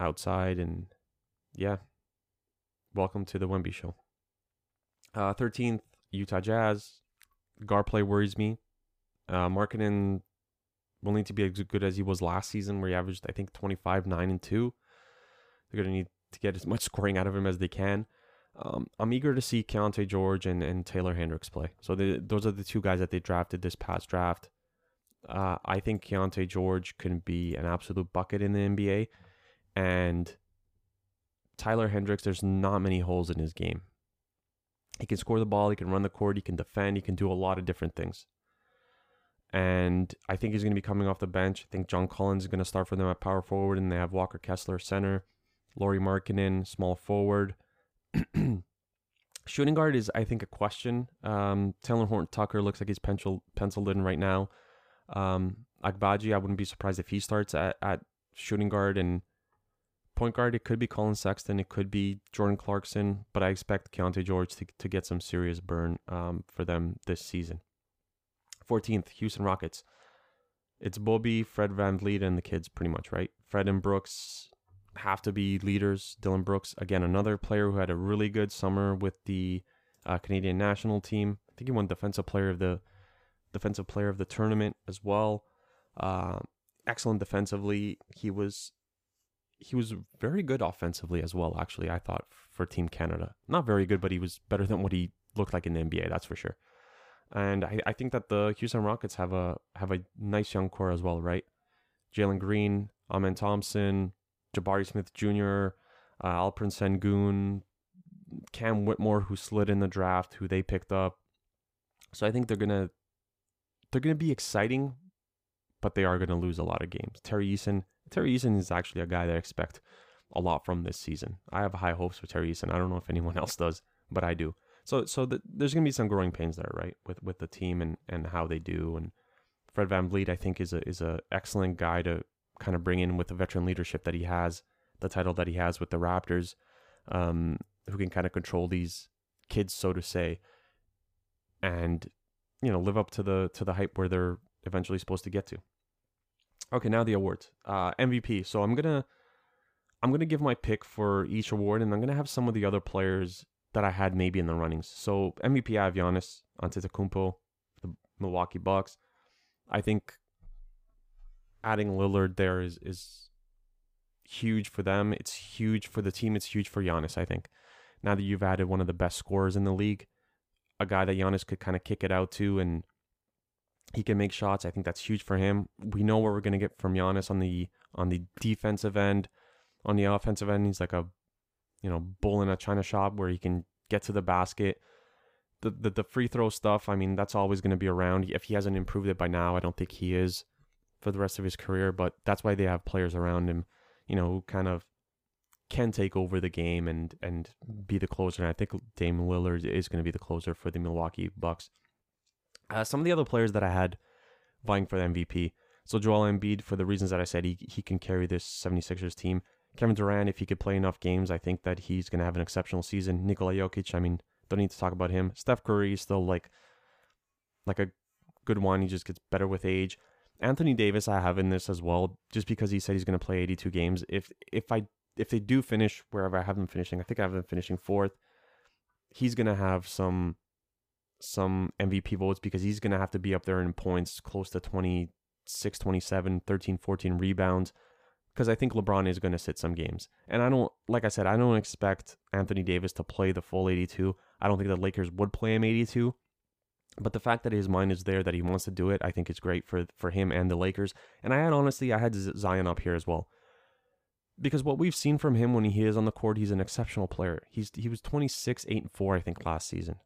[SPEAKER 1] outside, and yeah, welcome to the Wemby show. Uh, 13th, Utah Jazz. Guard play worries me. Uh, will need to be as good as he was last season, where he averaged, I think, 25, 9, and 2. They're going to need to get as much scoring out of him as they can. Um, I'm eager to see Keyonte George and, and Taylor Hendricks play. So those are the two guys that they drafted this past draft. Uh, I think Keyonte George can be an absolute bucket in the NBA. And Tyler Hendricks, there's not many holes in his game. He can score the ball, he can run the court, he can defend, he can do a lot of different things. And I think he's going to be coming off the bench. I think John Collins is going to start for them at power forward, and they have Walker Kessler center, Lauri Markkanen small forward. Shooting guard is, I think, a question. Um, Talen Horton Tucker looks like he's pencil, penciled in right now. Um, Agbaji, I wouldn't be surprised if he starts at, at shooting guard and point guard. It could be Collin Sexton, it could be Jordan Clarkson, but I expect Keyonte George to, to get some serious burn um, for them this season. 14th, Houston Rockets. It's Bobby, Fred Van VanVleet, and the kids pretty much, right? Fred and Brooks have to be leaders. Dillon Brooks, again, another player who had a really good summer with the uh, Canadian national team. I think he won defensive player of the defensive player of the tournament as well. Uh, excellent defensively. He was he was very good offensively as well. Actually, I thought for Team Canada, not very good, but he was better than what he looked like in the NBA. That's for sure. And I, I think that the Houston Rockets have a have a nice young core as well, right? Jalen Green, Amen Thompson, Jabari Smith Jr., uh, Alperen Sengun, Cam Whitmore, who slid in the draft, who they picked up. So I think they're gonna they're gonna be exciting, but they are gonna lose a lot of games. Tari Eason, Tari Eason is actually a guy that I expect a lot from this season. I have high hopes for Tari Eason. I don't know if anyone else does, but I do. So so the, there's gonna be some growing pains there, right? With with the team and and how they do. And Fred Van VanVleet, I think, is a is a excellent guy to kind of bring in with the veteran leadership that he has, the title that he has with the Raptors, um, who can kind of control these kids, so to say, and you know live up to the to the hype where they're eventually supposed to get to. Okay, now the awards. Uh, MVP. So I'm gonna I'm gonna give my pick for each award, and I'm gonna have some of the other players that I had maybe in the runnings. So MVP, I have Giannis Antetokounmpo, the Milwaukee Bucks. I think adding Lillard there is is huge for them. It's huge for the team. It's huge for Giannis. I think now that you've added one of the best scorers in the league, a guy that Giannis could kind of kick it out to, and he can make shots. I think that's huge for him. We know what we're gonna get from Giannis on the on the defensive end. On the offensive end, he's like a you know bull in a china shop where he can get to the basket. The, the, the free throw stuff, I mean, that's always going to be around. If he hasn't improved it by now, I don't think he is for the rest of his career, but that's why they have players around him, you know, who kind of can take over the game and and be the closer. And I think Dame Lillard is going to be the closer for the Milwaukee Bucks. Uh, some of the other players that I had vying for the MVP. So Joel Embiid, for the reasons that I said, he, he can carry this 76ers team. Kevin Durant, if he could play enough games, I think that he's going to have an exceptional season. Nikola Jokic, I mean, don't need to talk about him. Steph Curry is still like, like a good one. He just gets better with age. Anthony Davis, I have in this as well, just because he said he's going to play 82 games. If if I if they do finish wherever I have them finishing, I think I have them finishing fourth. He's going to have some some MVP votes because he's going to have to be up there in points, close to 26, 27, 13, 14 rebounds. Because I think LeBron is going to sit some games. And I don't, like I said, I don't expect Anthony Davis to play the full 82. I don't think the Lakers would play him 82. But the fact that his mind is there, that he wants to do it, I think is great for for him and the Lakers. And I had honestly, I had Zion up here as well, because what we've seen from him when he is on the court, he's an exceptional player. He's he was 26, 8 and 4, I think, last season.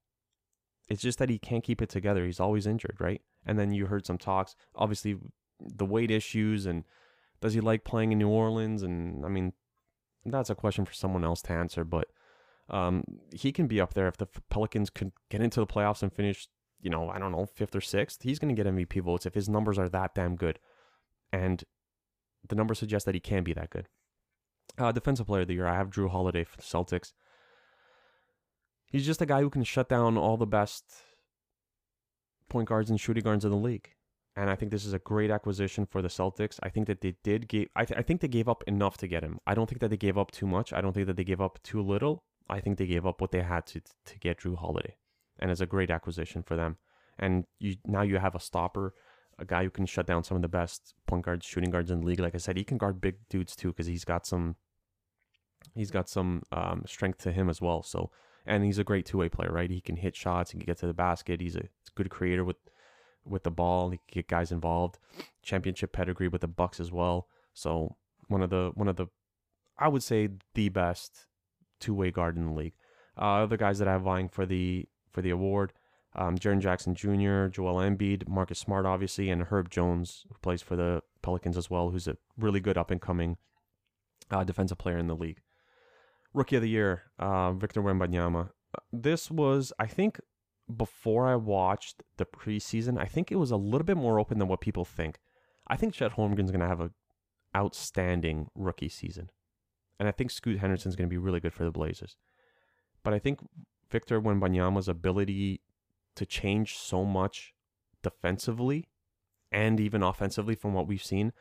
[SPEAKER 1] It's just that he can't keep it together. He's always injured, right? And then you heard some talks, obviously, the weight issues and does he like playing in New Orleans? And I mean, that's a question for someone else to answer. But um, he can be up there if the Pelicans could get into the playoffs and finish you know, I don't know, fifth or sixth, he's going to get MVP votes if his numbers are that damn good. And the numbers suggest that he can be that good. Uh, defensive player of the year, I have Jrue Holiday for the Celtics. He's just a guy who can shut down all the best point guards and shooting guards in the league. And I think this is a great acquisition for the Celtics. I think that they did give, I, th- I think they gave up enough to get him. I don't think that they gave up too much. I don't think that they gave up too little. I think they gave up what they had to to get Jrue Holiday, and it's a great acquisition for them. And you now you have a stopper, a guy who can shut down some of the best point guards, shooting guards in the league. Like I said, he can guard big dudes too because he's got some he's got some um, strength to him as well. So and he's a great two way player, right? He can hit shots, he can get to the basket. He's a, good creator with with the ball. He can get guys involved. Championship pedigree with the Bucks as well. So one of the one of the I would say the best two way guard in the league. Uh, other guys that I have vying for the for the award. Um, Jaren Jackson Jr., Joel Embiid, Marcus Smart, obviously, and Herb Jones, who plays for the Pelicans as well, who's a really good up and coming uh, defensive player in the league. Rookie of the Year, uh, Victor Wembanyama. This was, I think, before I watched the preseason, I think it was a little bit more open than what people think. I think Chet Holmgren's going to have an outstanding rookie season. And I think Scoot Henderson's going to be really good for the Blazers. But I think Victor Wembanyama's ability to change so much defensively and even offensively from what we've seen,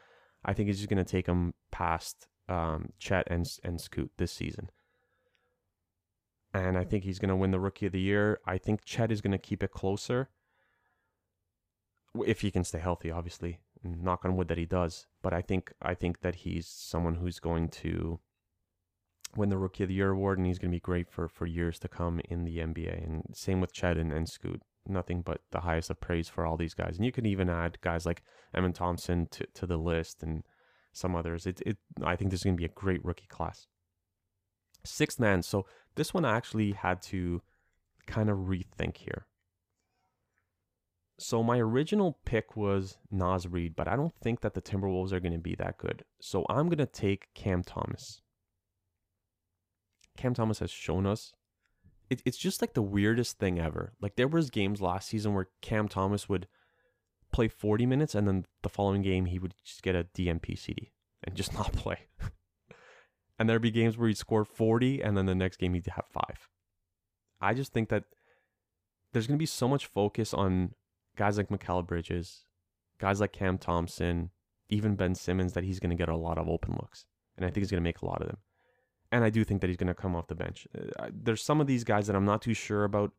[SPEAKER 1] I think is just going to take him past um, Chet and, and Scoot this season and I think he's going to win the Rookie of the Year. I think Chet is going to keep it closer if he can stay healthy. Obviously, knock on wood that he does. But I think I think that he's someone who's going to win the Rookie of the Year award, and he's going to be great for for years to come in the NBA. And same with Chet and, and Scoot. Nothing but the highest of praise for all these guys. And you can even add guys like Amen Thompson to, to the list and some others. It, it I think this is going to be a great rookie class. Sixth man. So this one I actually had to kind of rethink here. So my original pick was Naz Reid, but I don't think that the Timberwolves are going to be that good. So I'm going to take Cam Thomas. Cam Thomas has shown us it, it's just like the weirdest thing ever. Like there was games last season where Cam Thomas would play 40 minutes and then the following game he would just get a DNP CD and just not play and there'd be games where he'd score 40 and then the next game he'd have five. I just think that there's going to be so much focus on guys like Mikal Bridges, guys like Cam Thompson, even Ben Simmons that he's going to get a lot of open looks. And I think he's going to make a lot of them. And I do think that he's going to come off the bench. Uh, there's some of these guys that I'm not too sure about.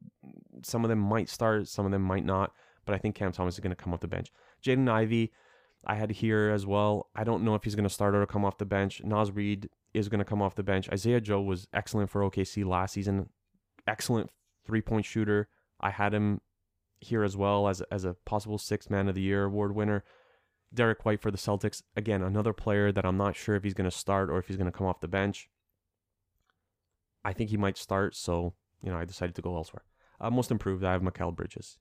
[SPEAKER 1] Some of them might start, some of them might not. But I think Cam Thomas is going to come off the bench. Jaden Ivey, I had here as well. I don't know if he's going to start or come off the bench. Naz Reid is going to come off the bench. Isaiah Joe was excellent for OKC last season. Excellent three point shooter. I had him here as well as as a possible six man of the year award winner. Derrick White for the Celtics. Again, another player that I'm not sure if he's going to start or if he's going to come off the bench. I think he might start, so you know I decided to go elsewhere. Uh, most improved, I have Mikal Bridges.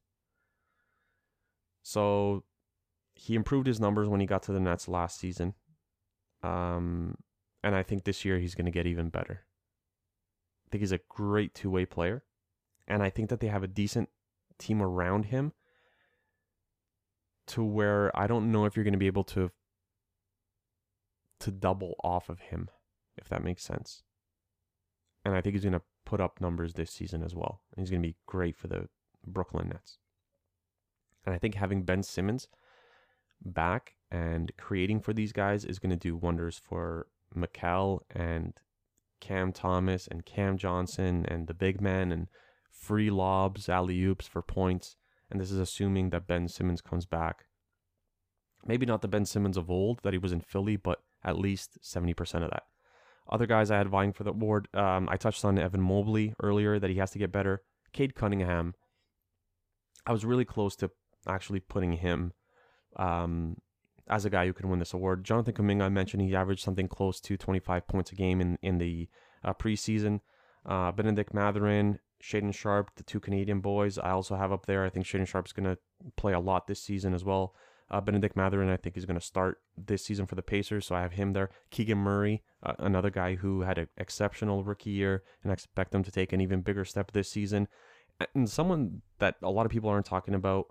[SPEAKER 1] So he improved his numbers when he got to the Nets last season. Um, and I think this year he's going to get even better. I think he's a great two way player. And I think that they have a decent team around him to where I don't know if you're going to be able to to double off of him, if that makes sense. And I think he's going to put up numbers this season as well. And he's going to be great for the Brooklyn Nets. And I think having Ben Simmons back and creating for these guys is going to do wonders for Mikal and Cam Thomas and Cam Johnson and the big men and free lobs, alley oops for points. And this is assuming that Ben Simmons comes back. Maybe not the Ben Simmons of old that he was in Philly, but at least 70% of that. Other guys I had vying for the award, um, I touched on Evan Mobley earlier that he has to get better. Cade Cunningham, I was really close to actually putting him um, as a guy who can win this award. Jonathan Kuminga, I mentioned he averaged something close to 25 points a game in in the uh, preseason. Uh, Bennedict Mathurin, Shaedon Sharpe, the two Canadian boys, I also have up there. I think Shaedon Sharpe's going to play a lot this season as well. Uh, Bennedict Mathurin, I think, is going to start this season for the Pacers, so I have him there. Keegan Murray, uh, another guy who had an exceptional rookie year, and I expect him to take an even bigger step this season. and someone that a lot of people aren't talking about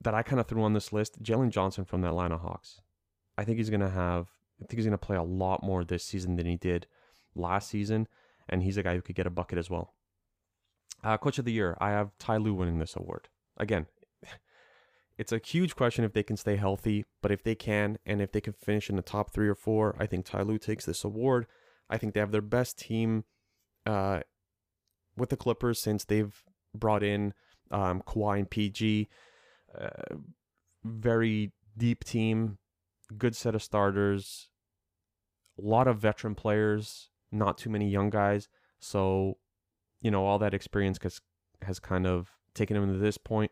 [SPEAKER 1] that I kind of threw on this list, Jalen Johnson from the Atlanta Hawks. I think he's gonna have. I think he's gonna play a lot more this season than he did last season, and he's a guy who could get a bucket as well. Uh, Coach of the Year, I have Ty Lue winning this award. Again, it's a huge question if they can stay healthy, but if they can, and if they can finish in the top three or four, I think Ty Lue takes this award. I think they have their best team uh, with the Clippers since they've brought in um, Kawhi and PG. Uh, very deep team, good set of starters, a lot of veteran players, not too many young guys. So, you know, all that experience has, has kind of taken them to this point.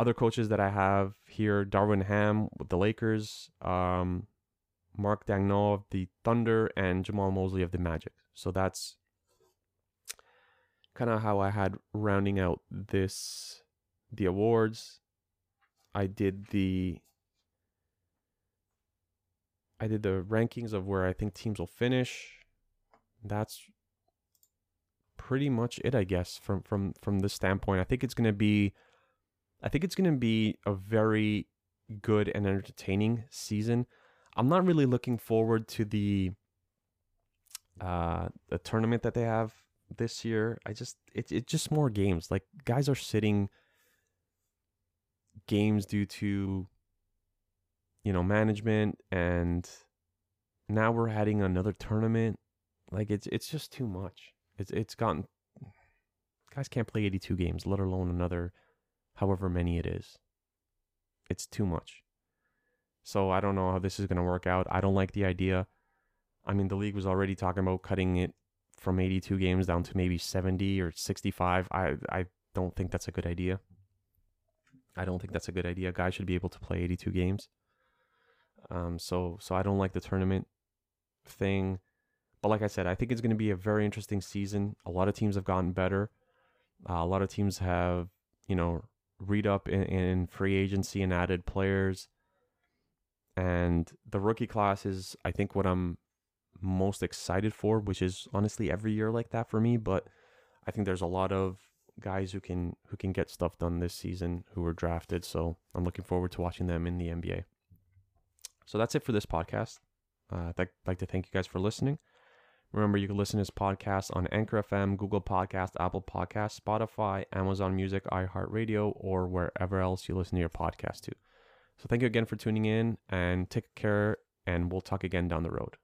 [SPEAKER 1] Other coaches that I have here Darvin Ham with the Lakers, um, Mark Daigneault of the Thunder, and Jamahl Mosley of the Magic. So that's kind of how I had rounding out this the awards. I did the I did the rankings of where I think teams will finish. That's pretty much it, I guess, from from from this standpoint. I think it's gonna be I think it's gonna be a very good and entertaining season. I'm not really looking forward to the uh the tournament that they have this year. I just it's it's just more games. Like guys are sitting games due to you know management and now we're adding another tournament like it's it's just too much it's it's gotten guys can't play 82 games let alone another however many it is it's too much so i don't know how this is going to work out i don't like the idea i mean the league was already talking about cutting it from 82 games down to maybe 70 or 65 i i don't think that's a good idea I don't think that's a good idea. Guys should be able to play 82 games. Um, so so I don't like the tournament thing. But like I said, I think it's going to be a very interesting season. A lot of teams have gotten better. Uh, a lot of teams have, you know, read up in, in free agency and added players. And the rookie class is, I think, what I'm most excited for, which is honestly every year like that for me. But I think there's a lot of guys who can who can get stuff done this season who were drafted. So I'm looking forward to watching them in the NBA. So that's it for this podcast. Uh, I'd like to thank you guys for listening. Remember, you can listen to this podcast on Anchor FM, Google Podcast, Apple Podcast, Spotify, Amazon Music, iHeartRadio, or wherever else you listen to your podcast to. So thank you again for tuning in and take care, and we'll talk again down the road.